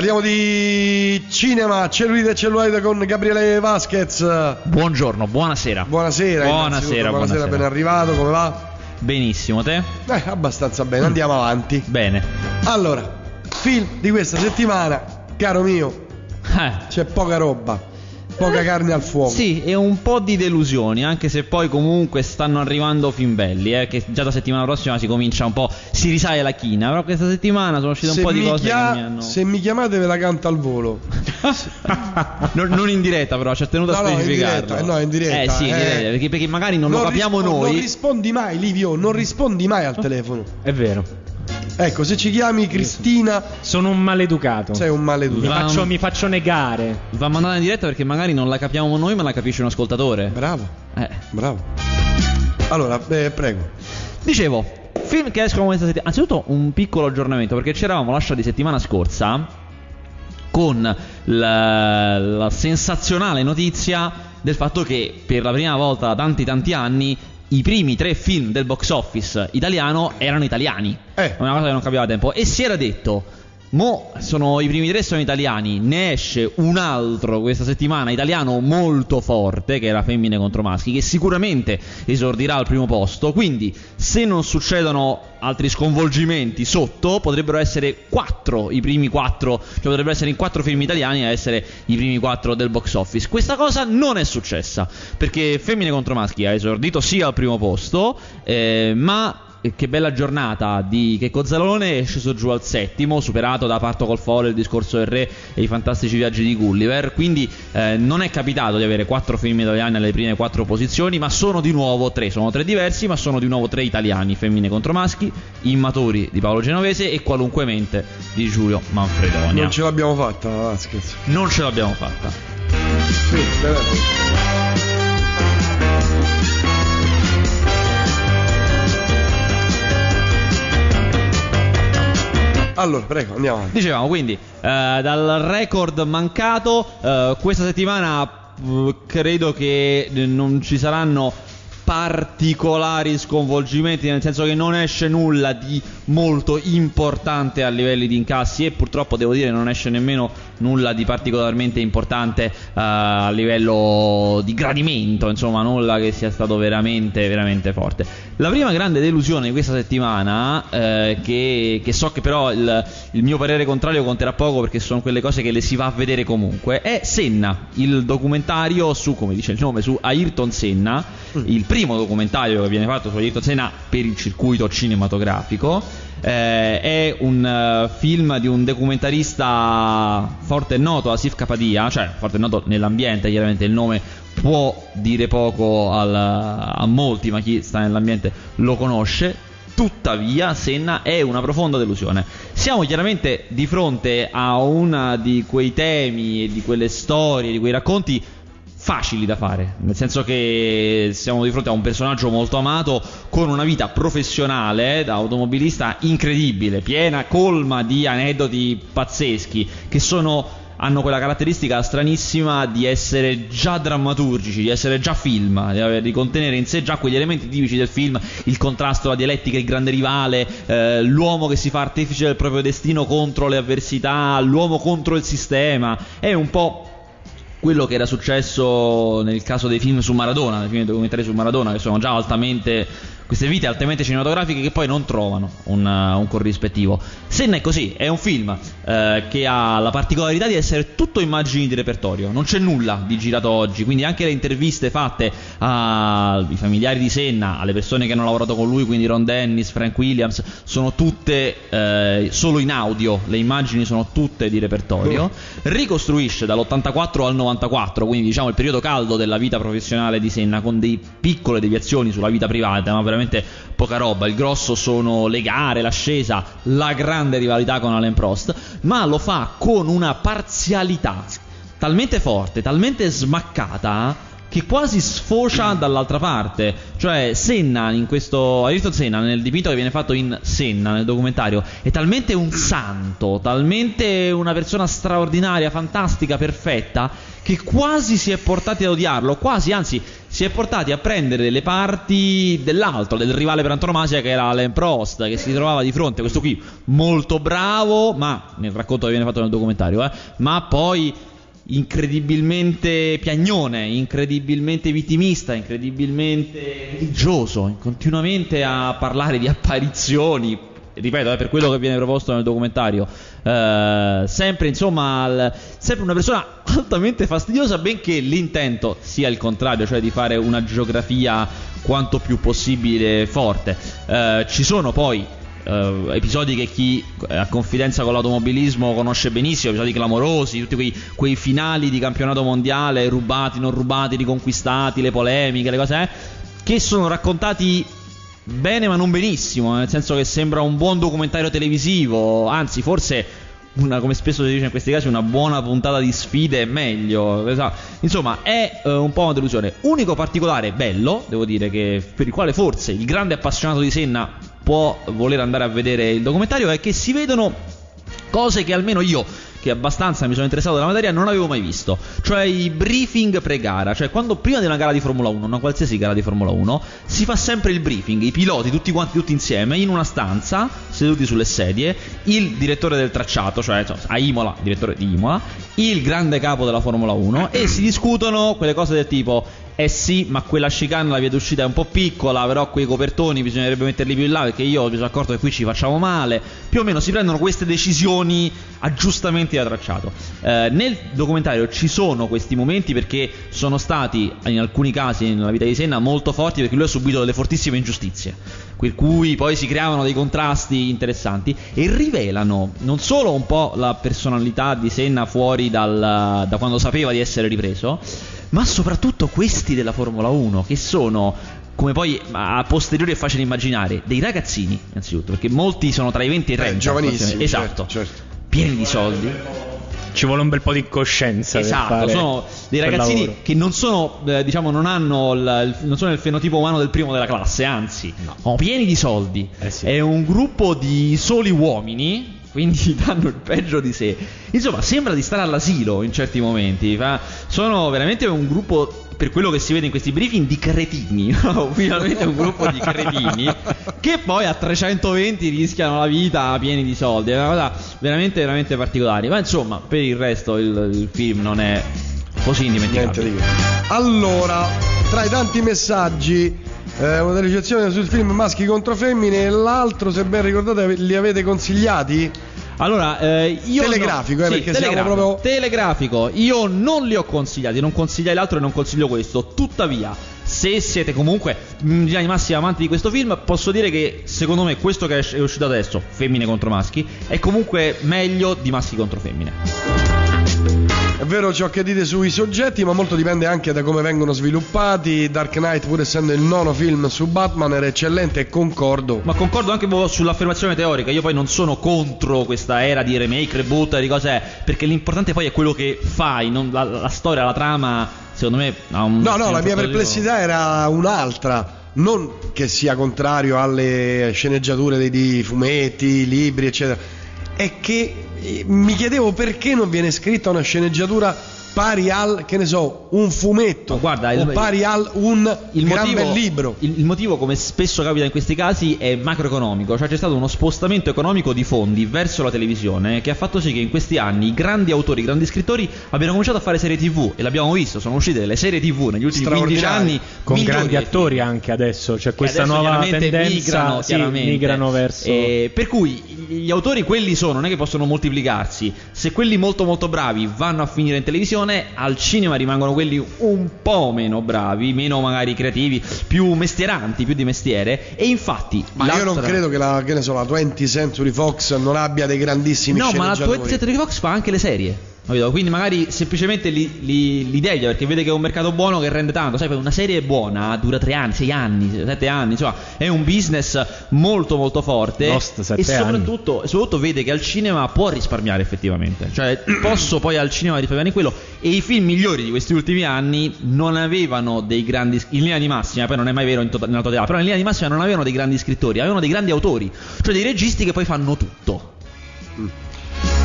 parliamo di cinema, cellulite e cellulite con Gabriele Vasquez. Buongiorno, buonasera. Buonasera, Buonasera, innanzitutto, buonasera, ben arrivato, come va? Benissimo, te? Eh, abbastanza bene, andiamo avanti. Bene. Allora, film di questa settimana, caro mio, Eh, c'è poca roba, poca carne al fuoco. Sì, e un po' di delusioni, anche se poi comunque stanno arrivando film belli, eh, che già da settimana prossima si comincia un po', si risale la china, però questa settimana sono uscite un po' di cose chia- che mi hanno... Se mi chiamate ve la canto al volo. non, non in diretta però, ci ha tenuto a No, no, in specificarlo. diretta, eh, no, in diretta, Eh sì, in eh. diretta, perché, perché magari non, lo capiamo rispo- noi. Non rispondi mai, Livio, non rispondi mai al telefono. È vero. Ecco, se ci chiami Cristina, Sono un maleducato. sei un Mi maleducato. Va- faccio, mi faccio negare. Va mandata in diretta perché magari non la capiamo noi, ma la capisce un ascoltatore. Bravo, Eh. bravo. Allora, eh, prego. Dicevo, film che escono questa settimana. Anzitutto un piccolo aggiornamento perché ci eravamo lasciati settimana scorsa con la, la sensazionale notizia del fatto che per la prima volta da tanti tanti anni i primi tre film del box office italiano erano italiani. Eh. Una cosa che non capiva da tempo. E si era detto. Mo sono i primi tre sono italiani, ne esce un altro questa settimana italiano molto forte che era Femmine contro Maschi che sicuramente esordirà al primo posto, quindi se non succedono altri sconvolgimenti sotto potrebbero essere quattro i primi quattro, cioè potrebbero essere in quattro film italiani a essere i primi quattro del box office. Questa cosa non è successa perché Femmine contro Maschi ha esordito sì al primo posto, eh, ma che bella giornata di Checco Zalone è sceso giù al settimo, superato da Parto col Foro, il discorso del re e i fantastici viaggi di Gulliver. Quindi eh, non è capitato di avere quattro film italiani alle prime quattro posizioni, ma sono di nuovo tre. Sono tre diversi, ma sono di nuovo tre italiani: Femmine contro maschi, Immaturi di Paolo Genovese e Qualunque mente di Giulio Manfredonia. Non ce l'abbiamo fatta, Vasquez. Non ce l'abbiamo fatta. Sì, Allora, prego, andiamo avanti. Dicevamo quindi, eh, dal record mancato, eh, questa settimana eh, credo che non ci saranno particolari sconvolgimenti, nel senso che non esce nulla di molto importante a livelli di incassi e purtroppo devo dire non esce nemmeno nulla di particolarmente importante eh, a livello di gradimento, insomma, nulla che sia stato veramente veramente forte. La prima grande delusione di questa settimana, eh, che, che so che però il, il mio parere contrario conterà poco perché sono quelle cose che le si va a vedere comunque, è Senna, il documentario su, come dice il nome, su Ayrton Senna, il primo documentario che viene fatto su Ayrton Senna per il circuito cinematografico. Eh, è un eh, film di un documentarista forte e noto, Asif Kapadia, cioè forte e noto nell'ambiente, chiaramente il nome può dire poco al- a molti, ma chi sta nell'ambiente lo conosce. Tuttavia, Senna è una profonda delusione. Siamo chiaramente di fronte a una di quei temi e di quelle storie, di quei racconti facili da fare, nel senso che siamo di fronte a un personaggio molto amato con una vita professionale da automobilista incredibile, piena, colma di aneddoti pazzeschi che sono hanno quella caratteristica stranissima di essere già drammaturgici, di essere già film, di, di contenere in sé già quegli elementi tipici del film, il contrasto, la dialettica, il grande rivale, eh, l'uomo che si fa artefice del proprio destino contro le avversità, l'uomo contro il sistema, è un po' quello che era successo nel caso dei film su Maradona, dei film documentari su Maradona, che sono già altamente queste vite altamente cinematografiche che poi non trovano un, uh, un corrispettivo. Senna è così, è un film eh, che ha la particolarità di essere tutto immagini di repertorio, non c'è nulla di girato oggi, quindi anche le interviste fatte ai familiari di Senna, alle persone che hanno lavorato con lui, quindi Ron Dennis, Frank Williams, sono tutte eh, solo in audio, le immagini sono tutte di repertorio. Ricostruisce dall'84 al 94, quindi diciamo il periodo caldo della vita professionale di Senna, con dei piccole deviazioni sulla vita privata, ma veramente poca roba. Il grosso sono le gare, l'ascesa, la grande rivalità con Alain Prost, ma lo fa con una parzialità talmente forte, talmente smaccata che quasi sfocia dall'altra parte. Cioè, Senna in questo. Ayrton Senna nel dipinto che viene fatto in Senna nel documentario è talmente un santo, talmente una persona straordinaria, fantastica, perfetta, che quasi si è portati ad odiarlo. Quasi, anzi, si è portati a prendere le parti dell'altro, del rivale per antonomasia che era Alain Prost, che si trovava di fronte a questo qui molto bravo, ma nel racconto che viene fatto nel documentario, eh, ma poi incredibilmente piagnone, incredibilmente vittimista, incredibilmente religioso, continuamente a parlare di apparizioni. Ripeto, è per quello che viene proposto nel documentario. Eh, sempre, insomma, al- sempre una persona altamente fastidiosa, benché l'intento sia il contrario, cioè di fare una geografia quanto più possibile forte. Eh, ci sono poi eh, episodi che chi eh, ha confidenza con l'automobilismo conosce benissimo, episodi clamorosi, tutti quei, quei finali di campionato mondiale, rubati, non rubati, riconquistati, le polemiche, le cose, eh, che sono raccontati bene ma non benissimo, nel senso che sembra un buon documentario televisivo, anzi forse una, come spesso si dice in questi casi, una buona puntata di sfide è meglio. Insomma, è eh, un po' una delusione. Unico particolare bello, devo dire, che, per il quale forse il grande appassionato di Senna può voler andare a vedere il documentario, è che si vedono cose che almeno io che abbastanza mi sono interessato della materia non avevo mai visto, cioè i briefing pre-gara, cioè quando prima di una gara di Formula 1, una qualsiasi gara di Formula 1, si fa sempre il briefing, i piloti tutti quanti tutti insieme in una stanza, seduti sulle sedie, il direttore del tracciato, cioè a Imola, direttore di Imola, il grande capo della Formula 1 e si discutono quelle cose del tipo eh sì, ma quella chicane la via d'uscita è un po' piccola, però quei copertoni bisognerebbe metterli più in là perché io mi sono accorto che qui ci facciamo male. Più o meno si prendono queste decisioni, aggiustamenti da tracciato. Eh, nel documentario ci sono questi momenti perché sono stati, in alcuni casi nella vita di Senna, molto forti perché lui ha subito delle fortissime ingiustizie. Per cui poi si creavano dei contrasti interessanti e rivelano non solo un po' la personalità di Senna fuori dal, da quando sapeva di essere ripreso, ma soprattutto questi della Formula 1 che sono come poi a posteriori è facile immaginare dei ragazzini innanzitutto perché molti sono tra i 20 e i 30 Eh, giovanissimi, esatto. certo, certo. pieni di soldi Ci vuole un bel po' di coscienza esatto sono dei ragazzini che non sono eh, diciamo non hanno il, non sono il fenotipo umano del primo della classe anzi sono pieni di soldi. Eh sì. è un gruppo di soli uomini quindi danno il peggio di sé. Insomma sembra di stare all'asilo in certi momenti sono veramente un gruppo per quello che si vede in questi briefing di cretini finalmente un gruppo di cretini che poi a 320 rischiano la vita pieni di soldi è una cosa veramente veramente particolare ma insomma per il resto il, il film non è così indimenticabile. Allora, tra i tanti messaggi, eh, una recensione sul film Maschi contro femmine e l'altro, se ben ricordate, li avete consigliati? Allora, eh, io Telegrafico, eh, Sì, perché siamo telegrafico, proprio- telegrafico. Io non li ho consigliati, non consigliai l'altro e non consiglio questo. Tuttavia, se siete comunque in linea di massima amanti di questo film, posso dire che secondo me questo che è uscito adesso, femmine contro maschi, è comunque meglio di maschi contro femmine. È vero ciò che dite sui soggetti, ma molto dipende anche da come vengono sviluppati. Dark Knight, pur essendo il nono film su Batman, era eccellente e concordo. Ma concordo anche sull'affermazione teorica. Io poi non sono contro questa era di remake, reboot, di cose. Perché l'importante poi è quello che fai, non la, la storia, la trama. Secondo me ha un. No, no, la mia perplessità era un'altra. Non che sia contrario alle sceneggiature dei, di fumetti, libri, eccetera. È che mi chiedevo perché non viene scritta una sceneggiatura pari al, che ne so, un fumetto. Ma guarda, o il- pari al un il gran motivo, bel libro. Il, il motivo, come spesso capita in questi casi, è macroeconomico, cioè c'è stato uno spostamento economico di fondi verso la televisione che ha fatto sì che in questi anni i grandi autori, i grandi scrittori abbiano cominciato a fare serie TV e l'abbiamo visto, sono uscite delle serie TV negli ultimi 15 Straordinarie. anni con grandi attori film. anche adesso, c'è Che questa adesso nuova tendenza, migrano, sì, chiaramente. migrano verso Eh, per cui gli autori quelli sono, non è che possono moltiplicarsi. Se quelli molto molto bravi vanno a finire in televisione, al cinema rimangono quelli un po' meno bravi, meno magari creativi, più mestieranti, più di mestiere. E infatti, Ma io non l'altra- credo che la, che ne so, la 20th Century Fox non abbia dei grandissimi No, ma la sceneggiatori. 20th Century Fox fa anche le serie. Quindi magari semplicemente li, li, li deglia perché vede che è un mercato buono che rende tanto. Sai, una serie buona dura 3 anni, 6 anni, 7 anni, insomma, è un business molto molto forte. Lost, sette e soprattutto, soprattutto vede che al cinema può risparmiare effettivamente. Cioè, posso poi al cinema risparmiare in quello. E i film migliori di questi ultimi anni non avevano dei grandi. In linea di massima, poi non è mai vero in to- nella totalità, però in linea di massima non avevano dei grandi scrittori, avevano dei grandi autori, cioè dei registi che poi fanno tutto.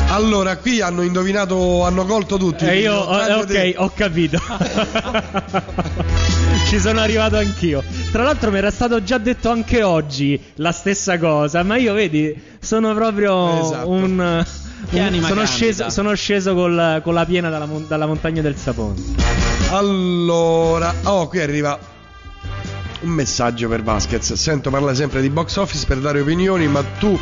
Allora, qui hanno indovinato, hanno colto tutti. E io, quindi, tranne ho- ok, te. ho capito. Ci sono arrivato anch'io. Tra l'altro mi era stato già detto anche oggi la stessa cosa, ma io vedi, sono proprio Esatto. un... Un- sono, sceso, sono sceso col- con la piena dalla, mon- dalla montagna del sapone. Allora, oh, qui arriva un messaggio per Vasquez. Sento parlare sempre di box office per dare opinioni, ma tu,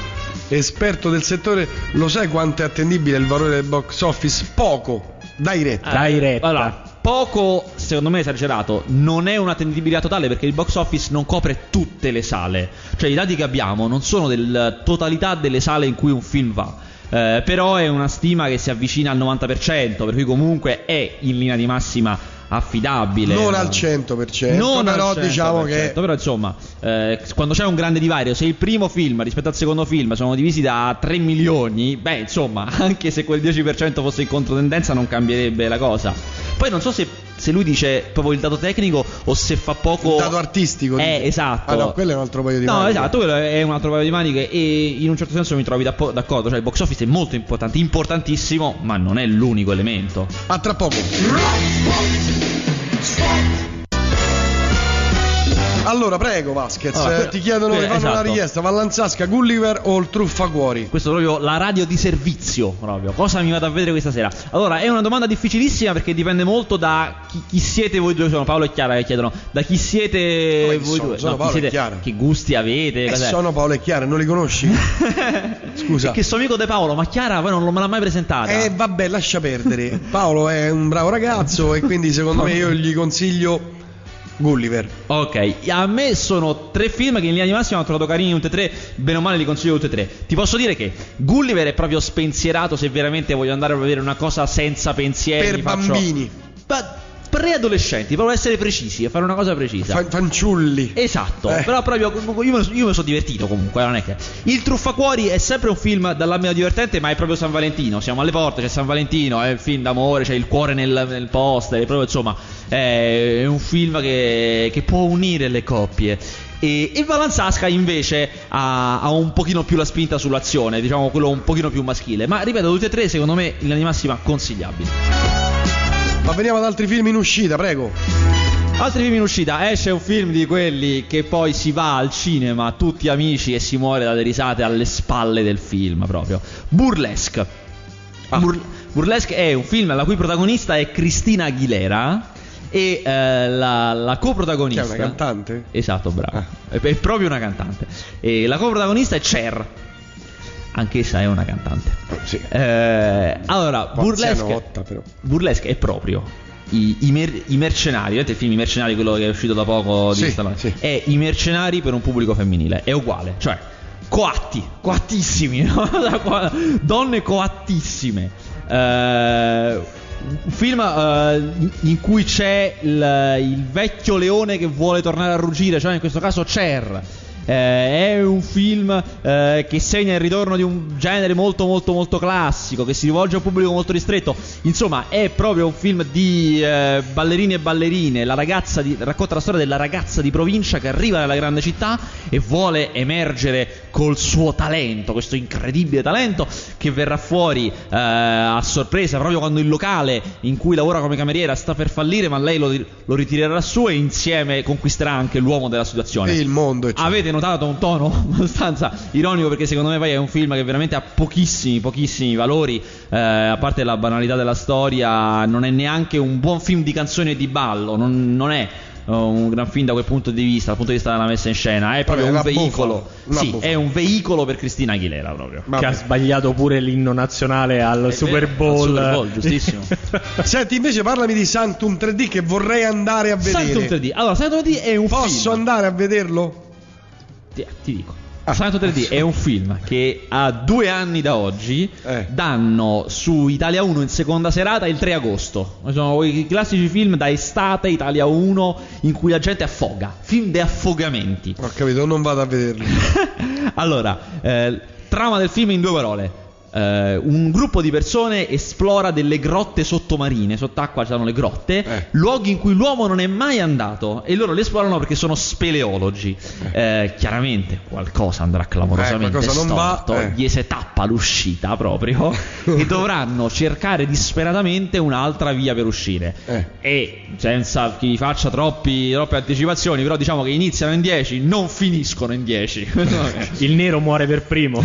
esperto del settore, lo sai quanto è attendibile il valore del box office? Poco. Dai retta. Dai retta. Allora, poco, secondo me esagerato, non è un'attendibilità totale perché il box office non copre tutte le sale. Cioè i dati che abbiamo non sono della totalità delle sale in cui un film va. Eh, però è una stima che si avvicina al 90%, per cui comunque è in linea di massima affidabile. non al 100%, Non però al 100%, diciamo che Però insomma, eh, quando c'è un grande divario, se il primo film rispetto al secondo film sono divisi da 3 milioni, beh insomma, anche se quel 10% fosse in controtendenza non cambierebbe la cosa. Poi non so se, se lui dice proprio il dato tecnico o se fa poco... il dato artistico. Eh, dici. esatto. Ah no, quello è un altro paio di No, maniche. esatto, quello è un altro paio di maniche e in un certo senso mi trovi d'accordo, cioè il box office è molto importante, importantissimo, ma non è l'unico elemento. A tra poco. Allora, prego Vasquez, Allora, eh, ti chiedono, que- ti fanno una esatto. richiesta, Vallanzasca, Gulliver o il Truffacuori? Questo è proprio la radio di servizio, proprio. Cosa mi vado a vedere questa sera? Allora, è una domanda difficilissima perché dipende molto da chi, chi siete voi due. Sono Paolo e Chiara che chiedono. Da chi siete Come voi sono? due? Sono chi Paolo e siete- Chiara. Che gusti avete? Eh, sono Paolo e Chiara, non li conosci? Scusa. Che sono amico di Paolo, ma Chiara poi non me l'ha mai presentata. Eh vabbè, lascia perdere. Paolo è un bravo ragazzo e quindi secondo me io gli consiglio Gulliver. Ok, a me sono tre film che in linea di massima ho trovato carini tutti e tre, bene o male li consiglio tutti e tre. Ti posso dire che Gulliver è proprio spensierato se veramente voglio andare a vedere una cosa senza pensieri. Per mi faccio- bambini. Preadolescenti, proprio essere precisi e fare una cosa precisa. Fa- fanciulli. Esatto, Eh. però proprio io me sono divertito comunque, non è che. Il Truffacuori è sempre un film dall'almeno divertente, ma è proprio San Valentino. Siamo alle porte, c'è San Valentino, è un film d'amore, c'è il cuore nel, nel poster, proprio insomma, è, un film che, che può unire le coppie. E, e Valanzasca invece ha, ha un pochino più la spinta sull'azione, diciamo quello un pochino più maschile. Ma ripeto, tutti e tre secondo me in linea massima consigliabili. Ma veniamo ad altri film in uscita, prego. Altri film in uscita, esce un film di quelli che poi si va al cinema tutti amici e si muore dalle risate alle spalle del film proprio. Burlesque. Bur- Burlesque è un film la cui protagonista è Cristina Aguilera e eh, la, la coprotagonista... Che è una cantante? Esatto, bravo. Ah. È, è proprio una cantante. E la coprotagonista è Cher. Anch'essa è una cantante. Sì. Eh, allora, Burlesque... Burlesque è proprio i, i mer- i mercenari, vedete il film I mercenari, quello che è uscito da poco di Sì, sì. È i mercenari per un pubblico femminile, è uguale, cioè coatti, coattissimi, no? donne coattissime. Eh, un film eh, in- in cui c'è il, il vecchio leone che vuole tornare a ruggire, cioè in questo caso Cher. Eh, è un film eh, che segna il ritorno di un genere molto molto molto classico che si rivolge a un pubblico molto ristretto. Insomma è proprio un film di eh, ballerini e ballerine. La ragazza di- racconta la storia della ragazza di provincia che arriva nella grande città e vuole emergere col suo talento questo incredibile talento che verrà fuori eh, a sorpresa proprio quando il locale in cui lavora come cameriera sta per fallire ma lei lo, lo ritirerà su e insieme conquisterà anche l'uomo della situazione. E il mondo, eccetera. Avete notato un tono abbastanza ironico perché secondo me poi è un film che veramente ha pochissimi, pochissimi valori, eh, a parte la banalità della storia, non è neanche un buon film di canzoni e di ballo, non, non è eh, un gran film da quel punto di vista, dal punto di vista della messa in scena, è proprio Vabbè, un veicolo. sì, è un veicolo per Cristina Aguilera proprio. Che ha Vabbè. sbagliato pure l'inno nazionale al È Super vero, Bowl. al Super Bowl, giustissimo. Senti, invece parlami di Sanctum 3D che vorrei andare a vedere. Sanctum 3D. Allora, Sanctum 3D è un Posso film. andare a vederlo? Ti, ti dico. Silent 3D è un film che a due anni da oggi Eh. danno su Italia 1 in seconda serata il 3 agosto. Sono i classici film da estate Italia 1 in cui la gente affoga. Film di affogamenti. Ho capito, non vado a vederli. allora, eh, trama del film in due parole. Eh, un gruppo di persone esplora delle grotte sottomarine, sott'acqua ci sono le grotte, Eh. luoghi in cui l'uomo non è mai andato e loro le esplorano perché sono speleologi. Eh, chiaramente qualcosa andrà clamorosamente Eh, qualcosa non va, storto, eh. gli si tappa l'uscita proprio e dovranno cercare disperatamente un'altra via per uscire. Eh. E senza che vi faccia troppi, troppe anticipazioni, però diciamo che iniziano in 10, non finiscono in 10. Il nero muore per primo.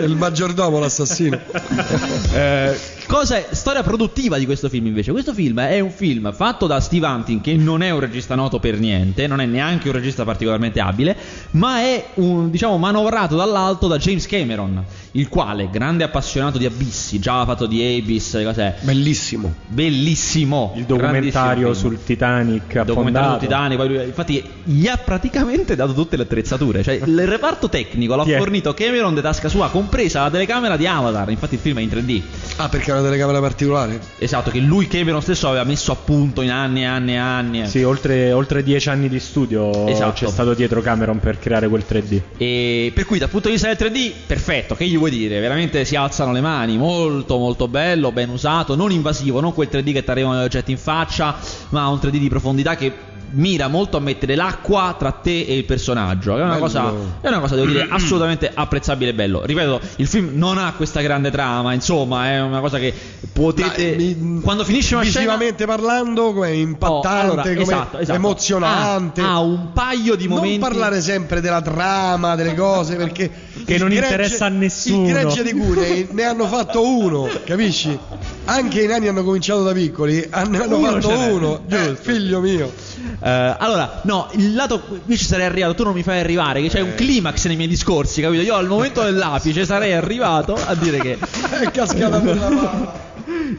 Il maggiordomo l'assassino. Eh, cosa è storia produttiva di questo film invece? Questo film è un film fatto da Steve Hunting che non è un regista noto per niente, non è neanche un regista particolarmente abile, ma è un diciamo manovrato dall'alto da James Cameron, il quale grande appassionato di abissi, già ha fatto di Abyss, cos'è? Bellissimo. Bellissimo. Il documentario sul Titanic Il documentario sul Titanic, poi lui- infatti gli ha praticamente dato tutte le attrezzature, cioè il reparto tecnico l'ha è? fornito Cameron di tasca sua, compresa la telecamera di Avatar, infatti il film è in 3D. Ah, perché è una telecamera particolare? Esatto, che lui Cameron stesso aveva messo a punto in anni e anni e anni. Sì, oltre, oltre dieci anni di studio Esatto. c'è stato dietro Cameron per creare quel 3D. E per cui dal punto di vista del 3D, perfetto, che gli vuoi dire? Veramente si alzano le mani, molto molto bello, ben usato, non invasivo, non quel 3D che ti arrivano gli oggetti in faccia, ma un 3D di profondità che mira molto a mettere l'acqua tra te e il personaggio. È una, cosa, è una cosa, devo dire, assolutamente apprezzabile e bello. Ripeto, il film non ha questa grande trama, insomma, è una cosa che potete... Mi- quando finisce una scena... Visivamente parlando, come impattante, Oh, allora, come esatto, esatto. emozionante. Ha, ha un paio di momenti... Non parlare sempre della trama, delle cose, perché Che non gregge- interessa a nessuno. Il gregge di cure ne hanno fatto uno, capisci? Anche i nani hanno cominciato da piccoli, ne hanno Uno fatto uno. Eh, figlio mio. Eh, allora, no, il lato. Io ci sarei arrivato, tu non mi fai arrivare, che c'è Eh. un climax nei miei discorsi, capito? Io al momento dell'apice sarei arrivato a dire che. È cascata per la palla.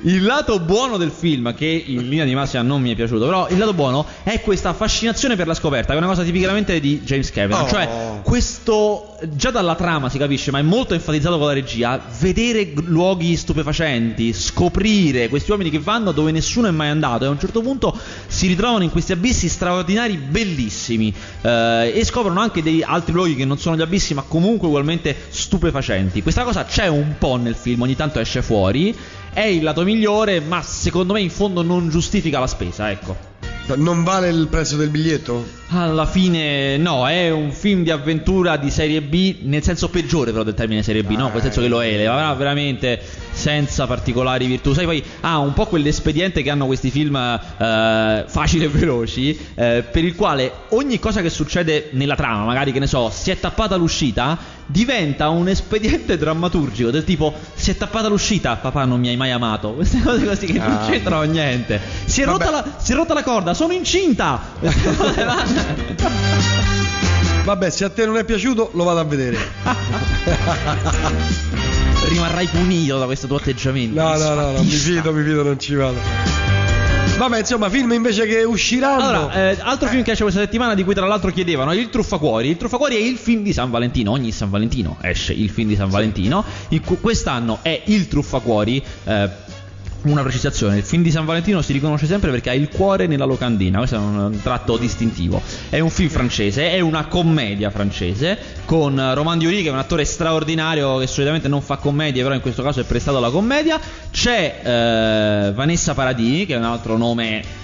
Il lato buono del film, che in linea di massima non mi è piaciuto, però il lato buono è questa fascinazione per la scoperta, che è una cosa tipicamente di James Cameron. Oh. Cioè, questo, già dalla trama si capisce, ma è molto enfatizzato con la regia, vedere luoghi stupefacenti, scoprire questi uomini che vanno dove nessuno è mai andato e a un certo punto si ritrovano in questi abissi straordinari, bellissimi, eh, e scoprono anche dei altri luoghi che non sono gli abissi, ma comunque ugualmente stupefacenti. Questa cosa c'è un po' nel film, ogni tanto esce fuori. È il lato migliore, ma secondo me in fondo non giustifica la spesa, ecco. Non vale il prezzo del biglietto? Alla fine, no, è un film di avventura di serie B, nel senso peggiore però del termine serie B, no? Nel senso che lo eleva, ma veramente senza particolari virtù. Sai, poi ha un po' quell'espediente che hanno questi film eh, facili e veloci, eh, per il quale ogni cosa che succede nella trama, magari che ne so, si è tappata l'uscita, diventa un espediente drammaturgico del tipo si è tappata l'uscita, papà non mi hai mai amato. Queste cose così che non Ah. c'entrano niente. Si è, rotta la, si è rotta la corda, sono incinta. Vabbè, se a te non è piaciuto, lo vado a vedere. Rimarrai punito da questo tuo atteggiamento. No, no, no, no, mi fido, mi fido, non ci vado. Vabbè, insomma, film invece che usciranno. Allora, eh, altro film che esce questa settimana di cui tra l'altro chiedevano, il Truffacuori. Il Truffacuori è il film di San Valentino, ogni San Valentino esce il film di San Valentino. Il quest'anno è il Truffacuori. Eh, una precisazione, il film di San Valentino si riconosce sempre perché ha il cuore nella locandina, questo è un, tratto distintivo. È un film francese, è una commedia francese con Romain Diori che è un attore straordinario che solitamente non fa commedie, però in questo caso è prestato alla commedia. C'è eh, Vanessa Paradini che è un altro nome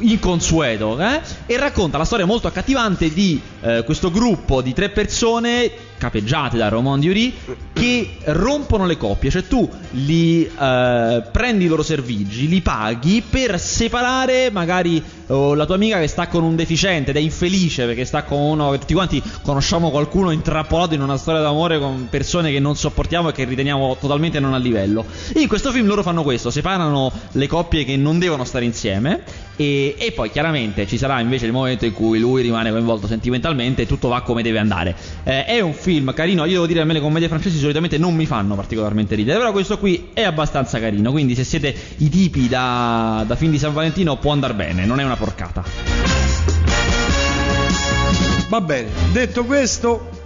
inconsueto eh? e racconta la storia molto accattivante di eh, questo gruppo di tre persone capeggiate da Romain Diori che rompono le coppie cioè tu li eh, prendi i loro servigi li paghi per separare magari oh, la tua amica che sta con un deficiente ed è infelice perché sta con uno tutti quanti conosciamo qualcuno intrappolato in una storia d'amore con persone che non sopportiamo e che riteniamo totalmente non a livello in questo film loro fanno questo separano le coppie che non devono stare insieme e, e poi chiaramente ci sarà invece il momento in cui lui rimane coinvolto sentimentalmente e tutto va come deve andare. Eh, è un film carino, io devo dire a me le commedie francesi solitamente non mi fanno particolarmente ridere, però questo qui è abbastanza carino, quindi se siete i tipi da, da film di San Valentino può andare bene, non è una porcata. Va bene, detto questo,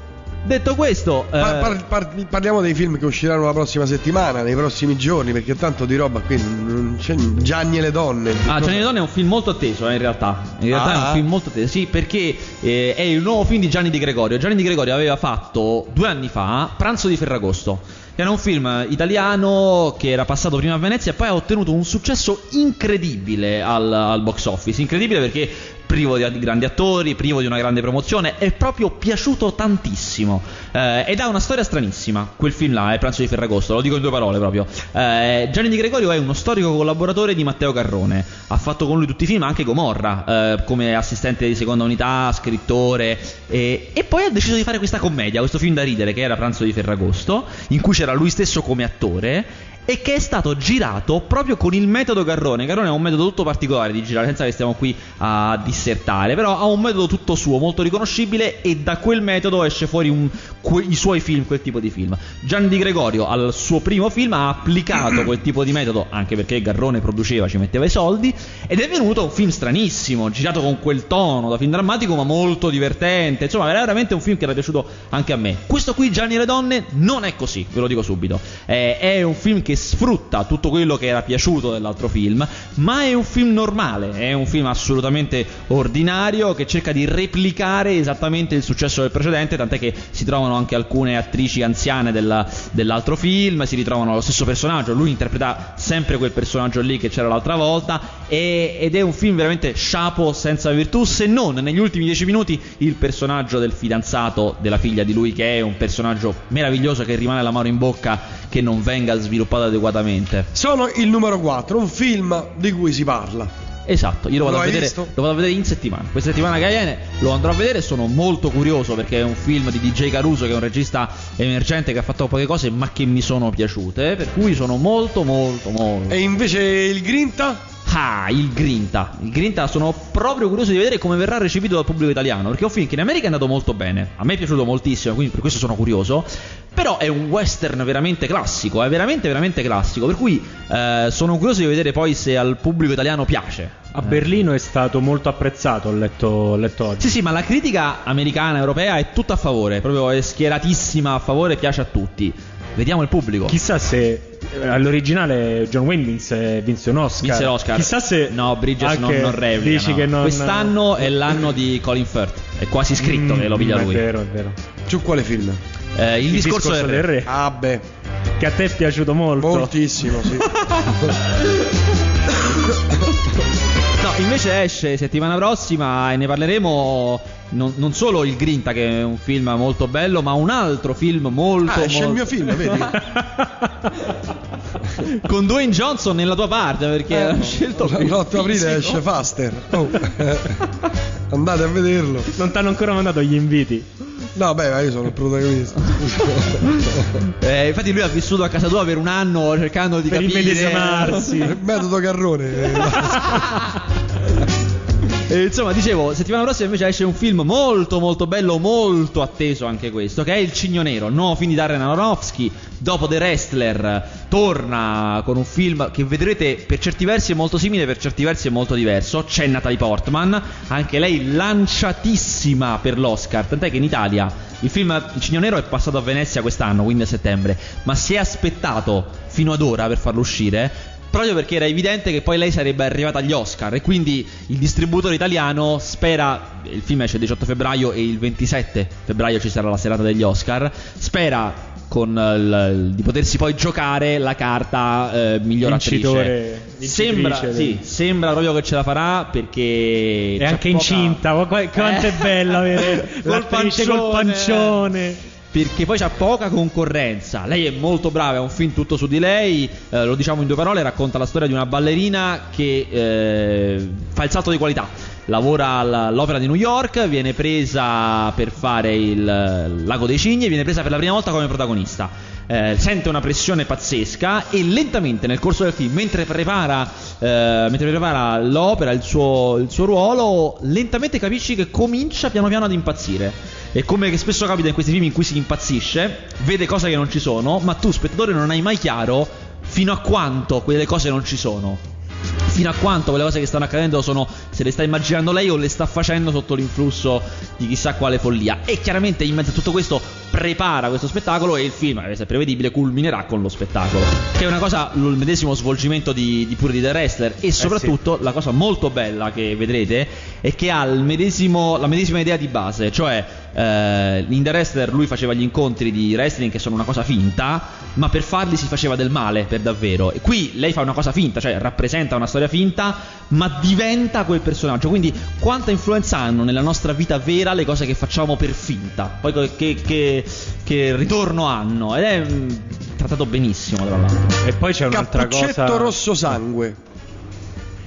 Detto questo, eh, Par- par- par- parliamo dei film che usciranno la prossima settimana, nei prossimi giorni, perché tanto di roba qui non c'è Gianni e le donne. Ah, Gianni le Donne è un film molto atteso, eh, in realtà. In realtà è Ah. un film molto atteso, sì, perché eh, è il nuovo film di Gianni Di Gregorio. Gianni Di Gregorio aveva fatto due anni fa Pranzo di Ferragosto. Era un film italiano che era passato prima a Venezia e poi ha ottenuto un successo incredibile al, al box office. Incredibile perché privo di, di grandi attori, privo di una grande promozione, è proprio piaciuto tantissimo. Eh, ed ha una storia stranissima. Quel film là, è Pranzo di Ferragosto, lo dico in due parole proprio. Eh, Gianni Di Gregorio è uno storico collaboratore di Matteo Carrone. Ha fatto con lui tutti i film, anche Gomorra, eh, come assistente di seconda unità, scrittore. E poi ha deciso di fare questa commedia, questo film da ridere che era Pranzo di Ferragosto, in cui c'era lui stesso come attore e che è stato girato proprio con il metodo Garrone. Garrone ha un metodo tutto particolare di girare, senza che stiamo qui a dissertare, però ha un metodo tutto suo, molto riconoscibile e da quel metodo esce fuori un- que- i suoi film, quel tipo di film. Gianni Di Gregorio al suo primo film ha applicato quel tipo di metodo, anche perché Garrone produceva, ci metteva i soldi, ed è venuto un film stranissimo, girato con quel tono da film drammatico ma molto divertente, insomma era veramente un film che era piaciuto anche a me. Questo qui Gianni e le donne non è così, ve lo dico subito. Eh, è un film che sfrutta tutto quello che era piaciuto dell'altro film, ma è un film normale, è un film assolutamente ordinario che cerca di replicare esattamente il successo del precedente, tant'è che si trovano anche alcune attrici anziane della- dell'altro film, si ritrovano lo stesso personaggio, lui interpreta sempre quel personaggio lì che c'era l'altra volta e- ed è un film veramente sciapo senza virtù, se non negli ultimi dieci minuti il personaggio del fidanzato della figlia di lui che è un personaggio meraviglioso che rimane l'amaro in bocca che non venga sviluppato adeguatamente. Sono il numero 4, un film di cui si parla. Esatto, io lo vado, Lo a vedere, lo vado a vedere in settimana. Questa settimana che viene lo andrò a vedere. Sono molto curioso perché è un film di DJ Caruso, che è un regista emergente che ha fatto poche cose, ma che mi sono piaciute. Per cui sono molto, molto, molto. E invece il Grinta? Ah, il Grinta. Il Grinta sono proprio curioso di vedere come verrà recepito dal pubblico italiano. Perché è un film che in America è andato molto bene. A me è piaciuto moltissimo, quindi per questo sono curioso. Però è un western veramente classico, è veramente, veramente classico. Per cui eh, sono curioso di vedere poi se al pubblico italiano piace. A Berlino è stato molto apprezzato, ho letto, ho letto oggi. Sì, sì, ma la critica americana, europea è tutta a favore, proprio è schieratissima a favore, piace a tutti. Vediamo il pubblico. Chissà se eh, all'originale John Wayne vinse, vinse un Oscar. Vinse l'Oscar. Chissà se No, Bridges non, non replica. Dici no. che non Quest'anno è l'anno di Colin Firth. È quasi scritto Mm, che lo piglia È lui. vero, è vero. Su quale film? Eh, il, discorso, del re. re. Ah, beh, Che a te è piaciuto molto. moltissimo, sì. No, invece esce settimana prossima e ne parleremo non, non solo il Grinta che è un film molto bello, ma un altro film molto Ah, esce il molto- mio film, vedi? con Dwayne Johnson nella tua parte perché Eh, ha scelto l'8 aprile esce Faster. Oh. Andate a vederlo. Non ti hanno ancora mandato gli inviti. No, beh, ma io sono il protagonista. Eh, infatti lui ha vissuto a casa tua per un anno cercando di Per capire immedesimarsi. Metodo Carrone. E, insomma, dicevo, settimana prossima invece esce un film molto molto bello, molto atteso anche questo, che è Il Cigno Nero, nuovo film di Darren Aronofsky. Dopo The Wrestler torna con un film che vedrete per certi versi è molto simile, per certi versi è molto diverso. C'è Natalie Portman, anche lei lanciatissima per l'Oscar, tant'è che in Italia il film Il Cigno Nero è passato a Venezia quest'anno, quindi a settembre, ma si è aspettato fino ad ora per farlo uscire proprio perché era evidente che poi lei sarebbe arrivata agli Oscar e quindi il distributore italiano spera, il film esce il 18 febbraio e il 27 febbraio ci sarà la serata degli Oscar, spera il- di potersi poi giocare la carta eh, miglior Vincitore- attrice. Sembra, vincitrice sì, del- sembra proprio che ce la farà perché... È anche poca- incinta. Qua- Quanto Eh. è bello avere Col l'attrice col pancione. Perché poi c'ha poca concorrenza. Lei è molto brava, è un film tutto su di lei. eh, lo diciamo in due parole: racconta la storia di una ballerina che eh, fa il salto di qualità. Lavora all'Opera di New York, viene presa per fare il Lago dei Cigni, viene presa per la prima volta come protagonista. Eh, sente una pressione pazzesca e lentamente nel corso del film, mentre prepara, eh, mentre prepara l'opera, il suo, il suo ruolo, lentamente capisci che comincia piano piano ad impazzire. E come spesso capita in questi film in cui si impazzisce, vede cose che non ci sono, ma tu, spettatore, non hai mai chiaro fino a quanto quelle cose non ci sono. Fino a quanto quelle cose che stanno accadendo sono se le sta immaginando lei o le sta facendo sotto l'influsso di chissà quale follia. E chiaramente in mezzo a tutto questo prepara questo spettacolo e il film, è prevedibile, culminerà con lo spettacolo. Che è una cosa, il medesimo svolgimento di, di Pure di The Wrestler. E soprattutto la cosa molto bella che vedrete è che ha medesimo, la medesima idea di base, cioè eh, in The Wrestler lui faceva gli incontri di wrestling che sono una cosa finta, ma per farli si faceva del male per davvero. E qui lei fa una cosa finta, cioè rappresenta una storia finta, ma diventa quel personaggio. Quindi quanta influenza hanno nella nostra vita vera le cose che facciamo per finta? Poi che, che, che ritorno hanno? Ed è mh, trattato benissimo, tra l'altro. E poi c'è un'altra Cappuccetto cosa. rosso sangue.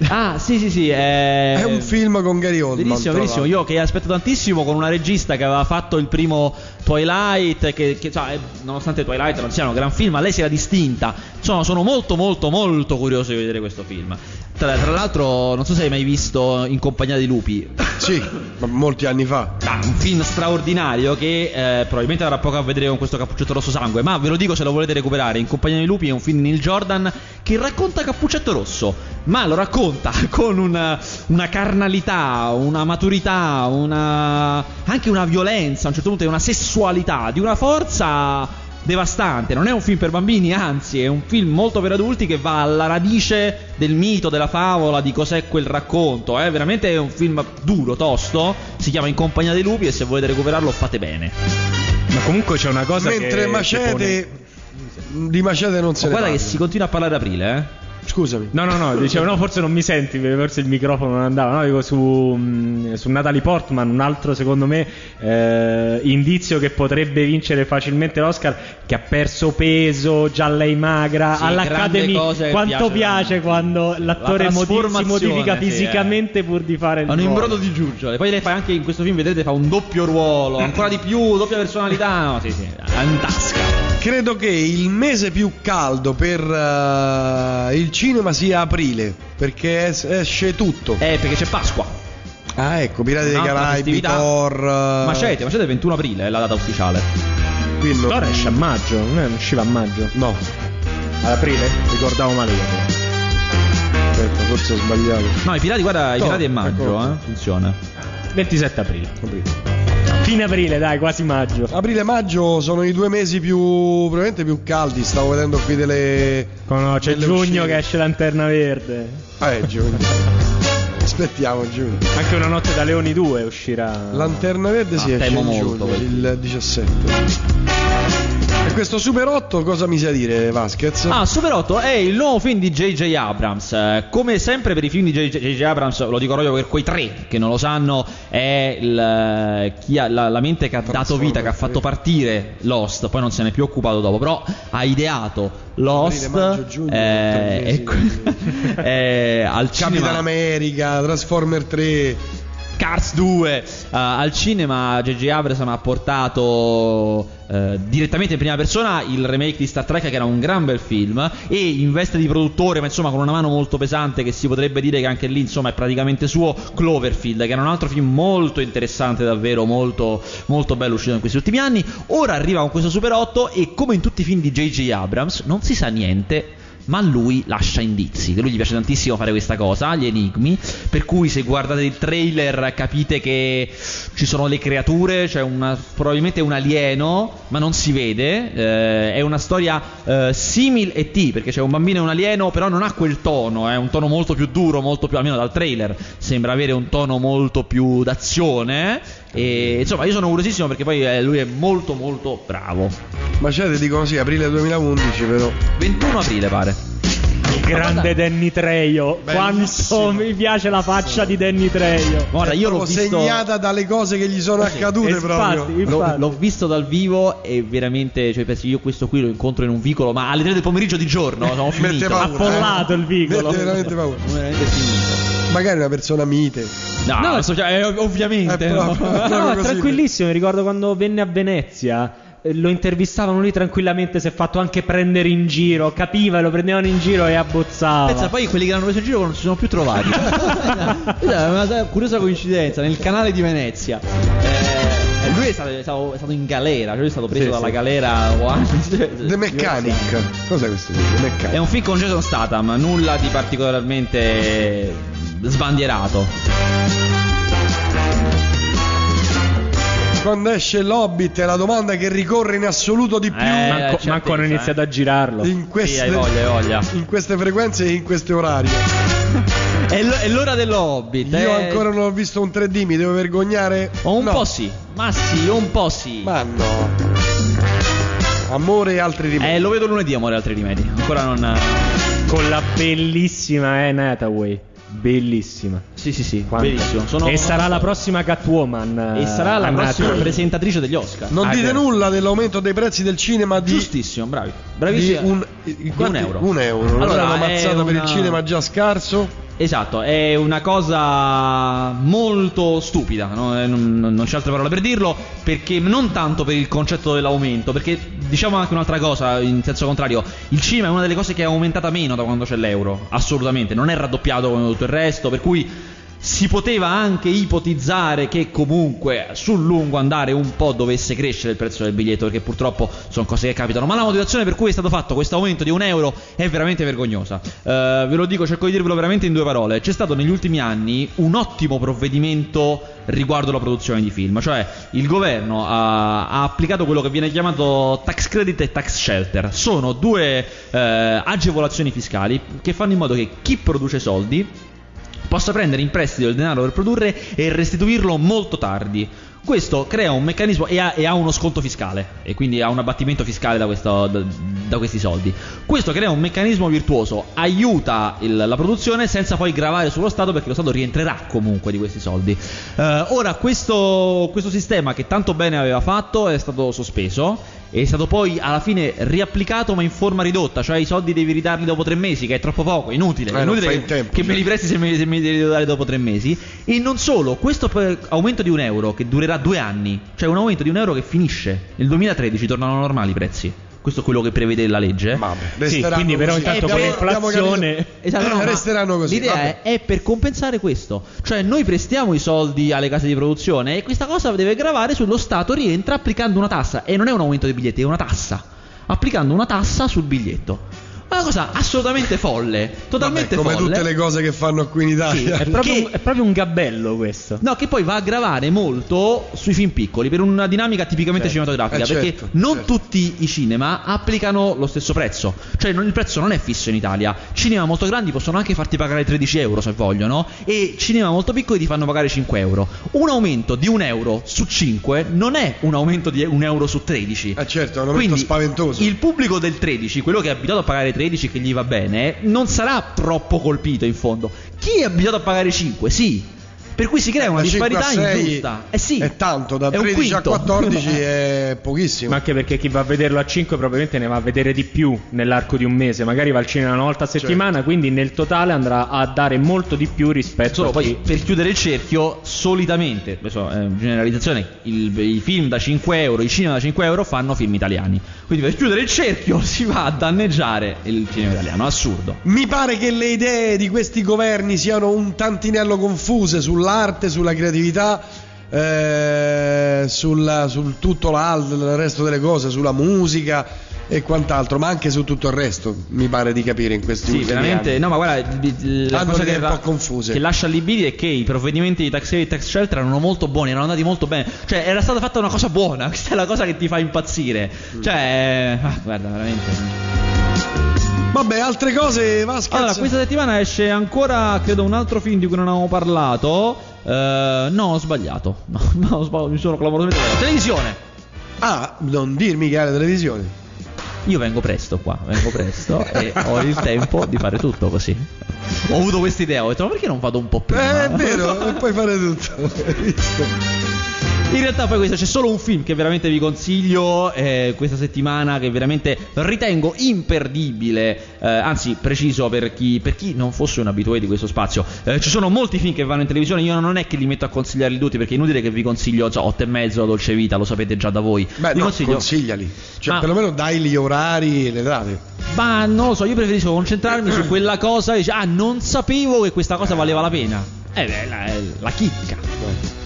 Ah, sì, sì, sì. È, È un film con Gary Oldman. Benissimo, benissimo. Io che aspetto tantissimo con una regista che aveva fatto il primo Twilight, che, che cioè, nonostante Twilight non sia un gran film, ma lei si era distinta. Insomma, sono molto, molto, molto curioso di vedere questo film. Tra, tra l'altro, non so se hai mai visto In compagnia dei lupi. Sì, ma molti anni fa. Ah, un film straordinario che eh, probabilmente avrà poco a vedere con questo Cappuccetto Rosso Sangue, ma ve lo dico se lo volete recuperare. In compagnia dei lupi è un film di Neil Jordan che racconta Cappuccetto Rosso, ma lo racconta con una, una carnalità, una maturità, una, anche una violenza, a un certo punto è una sessualità di una forza devastante. Non è un film per bambini, anzi, è un film molto per adulti che va alla radice del mito, della favola, di cos'è quel racconto. Eh? Veramente è un film duro, tosto. Si chiama In compagnia dei lupi e se volete recuperarlo fate bene. Ma comunque c'è una cosa Mentre che Macete. Di Macete non se Oh, ne guarda che parla. si continua a parlare ad aprile, eh. Scusami. No, no, no, dicevo, no, forse non mi senti, forse il microfono non andava. No, dico su, mh, su Natalie Portman, un altro secondo me eh, indizio che potrebbe vincere facilmente l'Oscar, che ha perso peso, già lei magra, Sì, all'Academy. Quanto piacciono. piace quando l'attore La modi- si modifica sì, eh. fisicamente pur di fare il Hanno un ruolo. brodo di giuggiole. Poi lei fa anche in questo film, vedete, fa un doppio ruolo, ancora di più, doppia personalità. No, sì, sì, tasca. Credo che il mese più caldo per eh, il cinema sia aprile, perché es- esce tutto. Eh, perché c'è Pasqua. Ah, ecco, Pirati dei Caraibi. Thor. Macete, Macete è il 21 aprile, è la data ufficiale. qui no- Thor esce a maggio, non è- usciva a maggio. No, Ad aprile? Ricordavo male io. aspetta, forse ho sbagliato. No, i pirati, guarda, i No, pirati è maggio, ecco. eh. Attenzione. 27 aprile. Aprile. Fine aprile, dai, quasi maggio. Aprile e maggio sono i due mesi più probabilmente più caldi. Stavo vedendo qui delle. Oh no, c'è delle giugno uscite. che esce Lanterna Verde. Ah, è giugno. Aspettiamo giugno. Anche una notte da Leoni 2 uscirà. Lanterna Verde si Ah, esce temo in molto giugno, per- il 17. E questo Super 8 cosa mi sa dire Vasquez? Ah, Super 8 è il nuovo film di J.J. Abrams. Eh, Come sempre per i film di J.J. Abrams, lo dico proprio per quei tre che non lo sanno, è il, eh, chi ha, la, la mente che ha dato vita, che ha fatto partire Lost, poi non se n'è più occupato dopo, però ha ideato Lost maggio, giugno, eh, e eh, al Capitan cinema Transformer 3. Cars 2 eh, al cinema J.J. Abrams ha portato eh, direttamente in prima persona il remake di Star Trek che era un gran bel film e in veste di produttore ma insomma con una mano molto pesante che si potrebbe dire che anche lì insomma è praticamente suo Cloverfield che era un altro film molto interessante davvero molto, molto bello uscito in questi ultimi anni ora arriva con questo Super 8 e come in tutti i film di J.J. Abrams non si sa niente ma lui lascia indizi, che lui gli piace tantissimo fare questa cosa, gli enigmi, per cui se guardate il trailer capite che ci sono le creature, c'è una, probabilmente un alieno, ma non si vede, eh, è una storia eh, simile E.T., perché c'è un bambino e un alieno, però non ha quel tono, è un tono molto più duro, molto più, almeno dal trailer, sembra avere un tono molto più d'azione, e insomma io sono curiosissimo perché poi eh, lui è molto molto bravo. Macete dicono sì, aprile 2011 però. 21 aprile pare. Grande Danny Trejo. Bellissimo. Quanto mi piace la faccia di Danny Trejo. Guarda, io l'ho visto... segnata dalle cose che gli sono accadute Infatti, proprio. L'ho, infatti. l'ho visto dal vivo e veramente, cioè, pensi, io questo qui lo incontro in un vicolo, ma alle 3 del pomeriggio di giorno sono finito. paura, Affollato il vicolo. Mette veramente paura. Veramente finito. Magari una persona mite. No, No, adesso, cioè, eh, ovviamente. È no. proprio- No, no, è tranquillissimo. Mi ricordo quando venne a Venezia. eh, Lo intervistavano lì tranquillamente. Si è fatto anche prendere in giro. Capiva, lo prendevano in giro e abbozzava. Pensa poi quelli che l'hanno preso in giro non si sono più trovati. È una curiosa coincidenza nel canale di Venezia. Eh, lui è stato, è stato- è stato in galera, cioè lui è stato preso Sì, dalla sì. galera. The Mechanic. Cos'è questo? The Mechanic. È un film con Jason Statham, nulla di particolarmente sbandierato. Quando esce l'Hobbit è la domanda che ricorre in assoluto di più Eh, manco, certezza, manco hanno eh. iniziato a girarlo. in, queste, hai voglia, hai voglia. in queste frequenze e in questi orari. È, l- è l'ora dello Hobbit. Io eh. ancora non ho visto un 3D, mi devo vergognare? O un No. po' sì. Ma sì, un po' sì. Ma no. Amore e altri rimedi. Eh, lo vedo lunedì, amore, altri rimedi. Ancora non. Con la bellissima Anne Hathaway. Bellissima. Sì, sì, sì. Quanta- Bellissimo. Sono- e sarà la prossima Catwoman. E sarà la prossima presentatrice degli Oscar. non Ah, dite beh. nulla dell'aumento dei prezzi del cinema di, Giustissimo, bravi. di Bravissimo. un, un euro. Un euro. Non Allora, è una mazzata per il una- cinema già scarso. Esatto, è una cosa molto stupida, no? Eh, non, non c'è altra parola per dirlo, perché non tanto per il concetto dell'aumento, perché diciamo anche un'altra cosa in senso contrario, il cinema è una delle cose che è aumentata meno da quando c'è l'euro, assolutamente, non è raddoppiato come tutto il resto, per cui si poteva anche ipotizzare che comunque sul lungo andare un po' dovesse crescere il prezzo del biglietto, perché purtroppo sono cose che capitano. Ma la motivazione per cui è stato fatto questo aumento di un euro è veramente vergognosa. Eh, ve lo dico, cerco di dirvelo veramente in due parole. C'è stato negli ultimi anni un ottimo provvedimento riguardo la produzione di film, cioè il governo ha, ha applicato quello che viene chiamato tax credit e tax shelter. Sono due eh, agevolazioni fiscali che fanno in modo che chi produce soldi possa prendere in prestito il denaro per produrre e restituirlo molto tardi. Questo crea un meccanismo e ha, e ha uno sconto fiscale e quindi ha un abbattimento fiscale da, questo- da- da questi soldi. Questo crea un meccanismo virtuoso, aiuta il- la produzione senza poi gravare sullo Stato perché lo Stato rientrerà comunque di questi soldi. Eh, ora questo, questo sistema che tanto bene aveva fatto è stato sospeso è stato poi alla fine riapplicato ma in forma ridotta, cioè i soldi devi ridarli dopo tre mesi, che è troppo poco, inutile. Eh, inutile in tempo, che me certo. li presti se me, se me li devi dare dopo tre mesi. E non solo, questo aumento di un euro che durerà due anni, cioè un aumento di un euro che finisce. Nel 2013 tornano normali i prezzi. Questo è quello che prevede la legge. Vabbè, Sì, quindi però così. intanto Eh, con l'inflazione... Esatto, no, resteranno così, L'idea vabbè. è, è per compensare questo. Cioè, noi prestiamo i soldi alle case di produzione e questa cosa deve gravare sullo Stato, rientra applicando una tassa. E non è un aumento dei biglietti, è una tassa. Applicando una tassa sul biglietto. Una cosa assolutamente folle. Totalmente Vabbè, come folle. tutte le cose che fanno qui in Italia. È proprio, Che- un, è proprio un gabello questo. No, che poi va a gravare molto sui film piccoli per una dinamica tipicamente Certo. cinematografica. Eh, perché certo, non certo. tutti i cinema applicano lo stesso prezzo. Cioè, non- il prezzo non è fisso in Italia. Cinema molto grandi possono anche farti pagare 13 euro se vogliono. E cinema molto piccoli ti fanno pagare 5 euro. Un aumento di un euro su 5 non è un aumento di un euro su 13. Eh, certo, è un aumento Quindi spaventoso. Il pubblico del 13, quello che è abituato a pagare 13 che gli va bene, non sarà troppo colpito in fondo. Chi è abituato a pagare 5? Sì. Per cui si crea una 5 disparità a 6 ingiusta. Eh sì. È tanto, da È un 13 a quinto. 14 è pochissimo. Ma anche perché chi va a vederlo a 5 probabilmente ne va a vedere di più nell'arco di un mese, magari va al cinema una volta a Certo. settimana, quindi nel totale andrà a dare molto di più rispetto Solo a poi chi... per chiudere il cerchio, solitamente, adesso è generalizzazione, il- i film da 5 euro, i cinema da 5 euro fanno film italiani. Quindi per chiudere il cerchio si va a danneggiare il cinema italiano. Assurdo. Mi pare che le idee di questi governi siano un tantinello confuse sull'arte, sulla creatività, eh, sulla- sul tutto il resto delle cose, sulla musica e quant'altro, ma anche su tutto il resto, mi pare di capire in questi Sì, ultimi veramente. anni. No, ma guarda, la Hanno cosa che, idee un po' confuse. che lascia allibiti è che i provvedimenti di tax e tax shelter erano molto buoni, erano andati molto bene. Cioè, era stata fatta una cosa buona. Questa è la cosa che ti fa impazzire. Mm. Cioè, ah, guarda, veramente. Vabbè, altre cose, Vasquez. Allora, questa settimana esce ancora, credo, un altro film di cui non avevamo parlato. Eh, no, ho sbagliato. No, no, ho sbagliato, mi sono clamorosamente sbagliato. Televisione. Ah, non dirmi che hai la televisione. Io vengo presto qua, vengo presto e ho il tempo di fare tutto così. Ho avuto questa idea, ho detto, ma perché non vado un po' prima? Eh, è vero, puoi fare tutto. Hai visto? In realtà poi questo c'è solo un film che veramente vi consiglio eh, questa settimana che veramente ritengo imperdibile, eh, anzi preciso per chi, per chi non fosse un abitué di questo spazio. Eh, ci sono molti film che vanno in televisione, io non è che li metto a consigliarli tutti perché è inutile che vi consiglio, so, 8 e mezzo, La Dolce Vita, lo sapete già da voi. Beh, vi no, consiglio... consigliali. Cioè, Ma- perlomeno dai gli orari e le date. Ma non lo so, io preferisco concentrarmi su quella cosa e dice, ah, non sapevo che questa cosa valeva la pena. Eh beh, la, la chicca.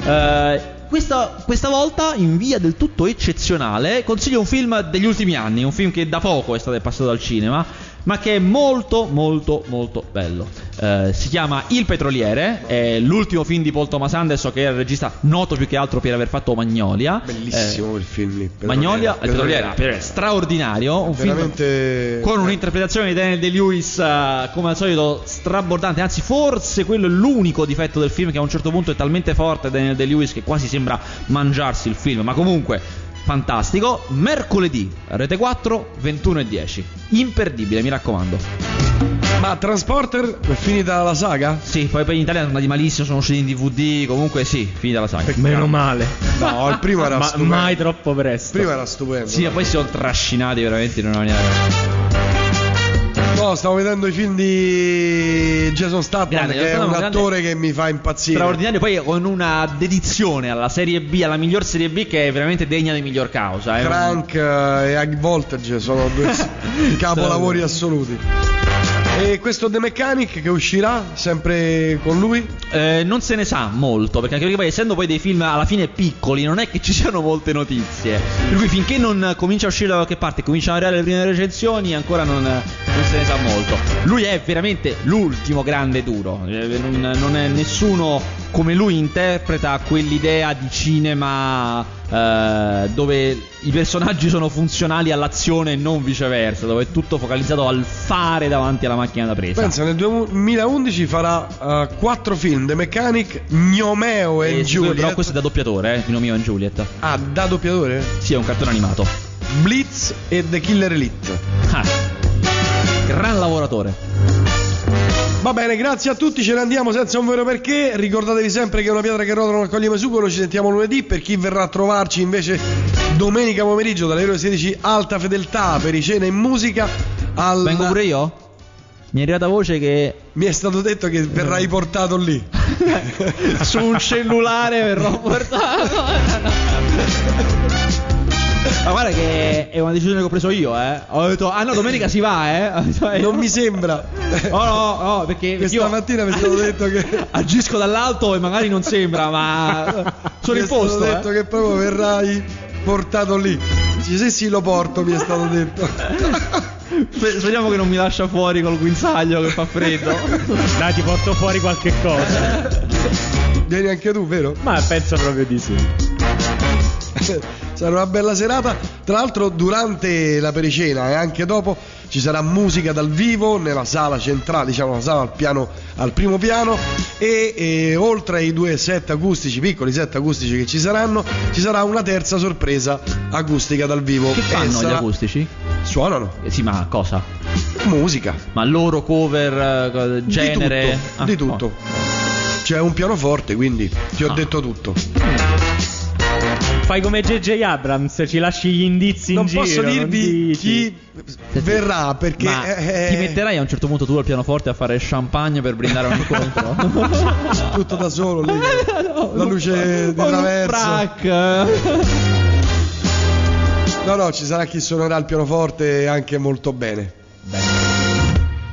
Eh, questa, questa volta, in via del tutto eccezionale, consiglio un film degli ultimi anni, un film che da poco è stato passato al cinema, ma che è molto molto molto bello. Eh, si chiama Il Petroliere, è l'ultimo film di Paul Thomas Anderson che è il regista noto più che altro per aver fatto Magnolia. Bellissimo quel film lì. Eh, Magnolia, il Petroliere, Petroliere, straordinario, un Veramente... film con un'interpretazione di Daniel De-Lewis eh, come al solito strabordante, anzi forse quello è l'unico difetto del film che a un certo punto è talmente forte Daniel De-Lewis che quasi sembra mangiarsi il film, ma comunque fantastico. Mercoledì, Rete 4, 21 e 10. Imperdibile, mi raccomando. Ma Transporter è finita la saga? Sì, poi in Italia sono andati malissimo, sono usciti in DVD, comunque sì, finita la saga. Meno male. No, il primo era Ma stupendo. mai troppo presto. Il primo era stupendo. Sì, ma poi si sono trascinati veramente in una maniera... No, stavo vedendo i film di Jason Statham, Grande, che è un attore che mi fa impazzire. Straordinario, poi con una dedizione alla Serie B, alla miglior Serie B che è veramente degna di miglior causa. eh. Crank eh, e High Voltage sono due capolavori assoluti. E questo The Mechanic che uscirà sempre con lui? Eh, non se ne sa molto, perché anche perché poi essendo poi dei film alla fine piccoli, non è che ci siano molte notizie. Per cui finché non comincia a uscire da qualche parte cominciano ad arrivare le prime recensioni, ancora non, non se ne sa molto. Lui è veramente l'ultimo grande duro. Eh, Non, non è nessuno come lui interpreta quell'idea di cinema eh, dove i personaggi sono funzionali all'azione e non viceversa, dove è tutto focalizzato al fare davanti alla macchina da presa. Pensa, nel 2011 farà eh, quattro film, The Mechanic, Gnomeo e Eh, sì, quello- Juliet. Però questo è da doppiatore, eh, Pino Mio e Juliet. Ah, da doppiatore? Sì, è un cartone animato. Blitz e The Killer Elite. Ah, gran lavoratore. Va bene, grazie a tutti, ce ne andiamo senza un vero perché. Ricordatevi sempre che una pietra che rotola non accoglie supero. Ci sentiamo lunedì. Per chi verrà a trovarci invece domenica pomeriggio dalle ore 16, alta fedeltà per i cena in musica. Al... Vengo pure io? Mi è arrivata voce che Mi è stato detto che verrai portato lì. su un cellulare verrò portato. Ma guarda che è una decisione che ho preso io, eh. Ho detto, ah no, domenica si va, eh. Detto, eh, Non mi sembra. Oh no, no, perché Questa io mattina mi è stato detto che. agisco dall'alto e magari non sembra, ma sono mi in posto. Mi è stato eh. detto che proprio verrai portato lì. Sì, sì, sì, lo porto, mi è stato detto. Sper- Speriamo che non mi lascia fuori col guinzaglio che fa freddo. Dai, ti porto fuori qualche cosa. Vieni anche tu, vero? Ma penso proprio di sì. Sarà una bella serata. Tra l'altro, durante la pericena e anche dopo ci sarà musica dal vivo nella sala centrale, diciamo la sala al, piano, al primo piano. E, e oltre ai due set acustici, piccoli set acustici che ci saranno, ci sarà una terza sorpresa acustica dal vivo. Che fanno E gli acustici? Suonano Eh, sì, ma cosa? musica. Ma loro cover, eh, genere? Ah, Di tutto. Di tutto. oh. C'è un pianoforte, quindi ti ho Ah. detto tutto. Fai come JJ Abrams, ci lasci gli indizi Non in giro. posso non dirvi dici. chi verrà perché Ma eh, ti metterai a un certo punto tu al pianoforte a fare champagne per brindare un incontro? tutto da solo lì. La luce di traverso. frac. No, no, ci sarà chi suonerà il pianoforte anche molto bene.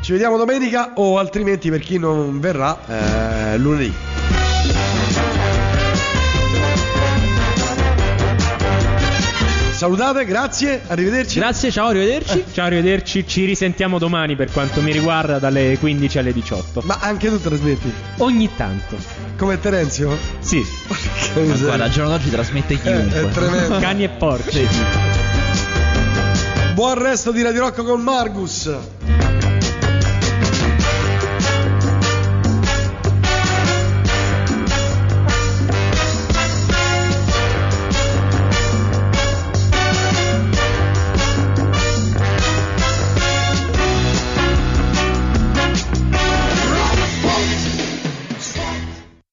Ci vediamo domenica o altrimenti per chi non verrà eh, lunedì. Salutate, grazie, arrivederci. Grazie, ciao, arrivederci. Ciao, arrivederci. Ci risentiamo domani per quanto mi riguarda dalle 15 alle 18. Ma anche tu trasmetti? Ogni tanto. Come Terenzio? Sì, Che miseria. Guarda, al giorno d'oggi trasmette Eh, chiunque. è tremendo. cani e porci. Buon resto di Radio Rocco con Margus.